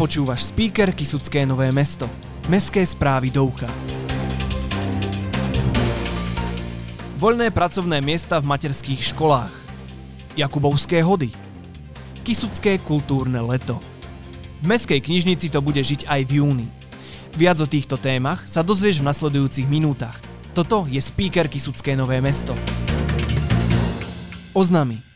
Počúvaš speaker Kisucké Nové mesto. Mestské správy do ucha. Voľné pracovné miesta v materských školách. Jakubovské hody. Kisucké kultúrne leto. V Mestskej knižnici to bude žiť aj v júni. Viac o týchto témach sa dozvieš v nasledujúcich minútach. Toto je speaker Kisucké Nové mesto. Oznamy.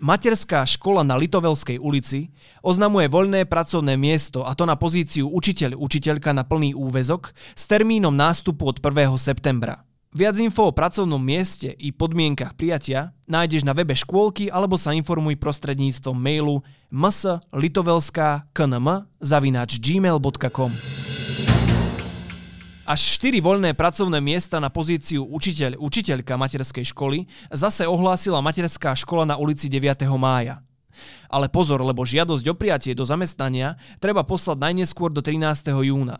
Materská škola na Litovelskej ulici oznamuje voľné pracovné miesto a to na pozíciu učiteľ-učiteľka na plný úvezok s termínom nástupu od 1. septembra. Viac info o pracovnom mieste i podmienkach prijatia nájdeš na webe škôlky alebo sa informuj prostredníctvom mailu mslitovelská.knm.gmail.com Až 4 voľné pracovné miesta na pozíciu učiteľ, učiteľka materskej školy zase ohlásila materská škola na ulici 9. mája. Ale pozor, lebo žiadosť o prijatie do zamestnania treba poslať najneskôr do 13. júna.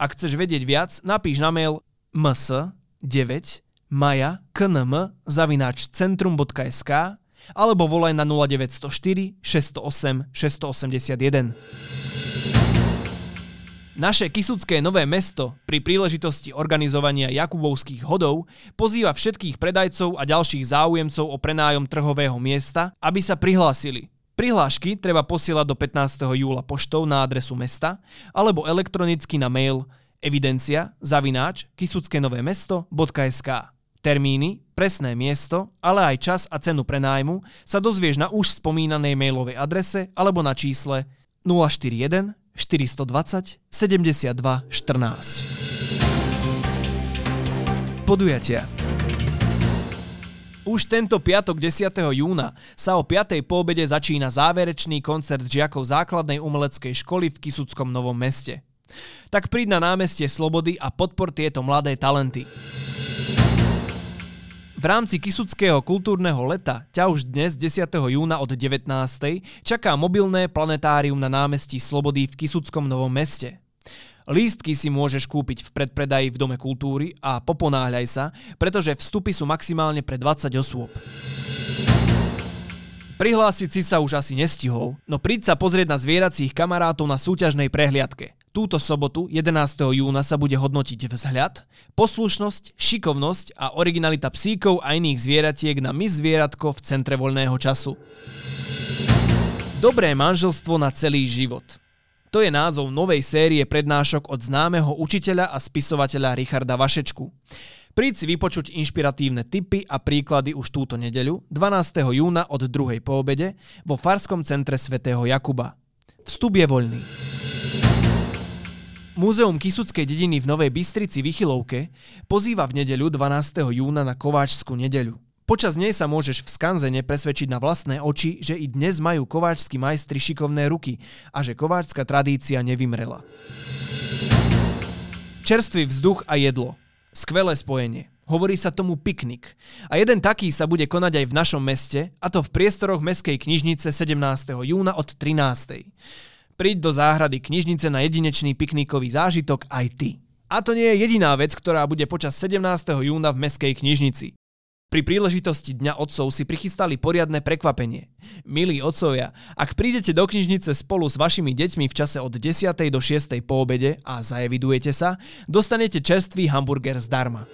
Ak chceš vedieť viac, napíš na mail ms 9 maja knm zavináč centrum.sk alebo volaj na 0904 608 681. Naše Kisucké Nové mesto pri príležitosti organizovania Jakubovských hodov pozýva všetkých predajcov a ďalších záujemcov o prenájom trhového miesta, aby sa prihlásili. Prihlášky treba posielať do 15. júla poštou na adresu mesta alebo elektronicky na mail Evidencia, zavináč, kisuckénovémesto.sk Termíny, presné miesto, ale aj čas a cenu prenájmu sa dozvieš na už spomínanej mailovej adrese alebo na čísle 041 420 72 14. Podujatia už tento piatok 10. júna sa o 5. poobede začína záverečný koncert žiakov základnej umeleckej školy v Kisuckom Novom meste. Tak príď na námestie Slobody a podpor tieto mladé talenty. V rámci Kisuckého kultúrneho leta ťa už dnes 10. júna od 19. čaká mobilné planetárium na námestí Slobody v Kisuckom Novom meste. Lístky si môžeš kúpiť v predpredaji v Dome kultúry a poponáhľaj sa, pretože vstupy sú maximálne pre 20 osôb. Prihlásiť si sa už asi nestihol, no príď sa pozrieť na zvieracích kamarátov na súťažnej prehliadke. Túto sobotu, 11. júna, sa bude hodnotiť vzhľad, poslušnosť, šikovnosť a originalita psíkov a iných zvieratiek na Miss Zvieratko v centre voľného času. Dobré manželstvo na celý život. To je názov novej série prednášok od známeho učiteľa a spisovateľa Richarda Vašečku. Príď si vypočuť inšpiratívne tipy a príklady už túto nedeľu, 12. júna od 2. po vo Farskom centre svätého Jakuba. Vstup je voľný. Múzeum Kisuckej dediny v Novej Bystrici Vychylovke pozýva v nedeľu 12. júna na Kováčskú nedeľu. Počas nej sa môžeš v skanzene presvedčiť na vlastné oči, že i dnes majú kováčskí majstri šikovné ruky a že kováčska tradícia nevymrela. Čerstvý vzduch a jedlo. Skvelé spojenie. Hovorí sa tomu piknik. A jeden taký sa bude konať aj v našom meste, a to v priestoroch Mestskej knižnice 17. júna od 13. Príď do záhrady knižnice na jedinečný piknikový zážitok aj ty. A to nie je jediná vec, ktorá bude počas 17. júna v Mestskej knižnici. Pri príležitosti Dňa otcov si prichystali poriadne prekvapenie. Milí otcovia, ak prídete do knižnice spolu s vašimi deťmi v čase od 10. do 6. po obede a zaevidujete sa, dostanete čerstvý hamburger zdarma.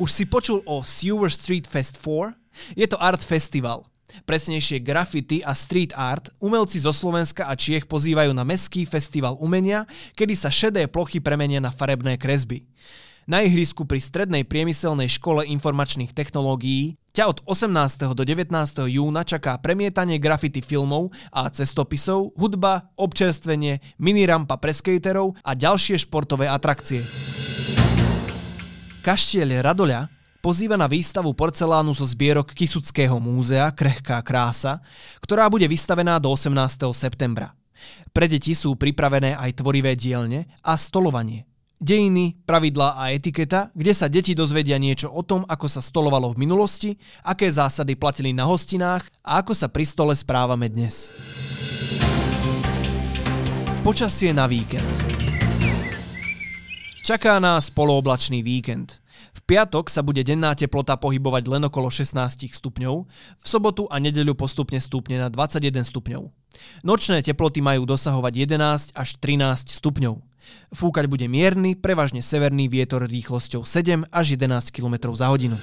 Už si počul o Sewer Street Fest 4? Je to art festival. Presnejšie graffiti a street art, umelci zo Slovenska a Čiech pozývajú na Mestský festival umenia, kedy sa šedé plochy premenia na farebné kresby. Na ihrisku pri Strednej priemyselnej škole informačných technológií ťa od 18. do 19. júna čaká premietanie graffiti filmov a cestopisov, hudba, občerstvenie, minirampa pre skaterov a ďalšie športové atrakcie. Kaštieľ Radoľa pozýva na výstavu porcelánu zo zbierok Kisuckého múzea Krehká krása, ktorá bude vystavená do 18. septembra. Pre deti sú pripravené aj tvorivé dielne a stolovanie. Dejiny, pravidlá a etiketa, kde sa deti dozvedia niečo o tom, ako sa stolovalo v minulosti, aké zásady platili na hostinách a ako sa pri stole správame dnes. Počasie na víkend. Čaká nás polooblačný víkend. Piatok sa bude denná teplota pohybovať len okolo 16 stupňov, v sobotu a nedeľu postupne stúpne na 21 stupňov. Nočné teploty majú dosahovať 11 až 13 stupňov. Fúkať bude mierny, prevažne severný vietor rýchlosťou 7 až 11 km za hodinu.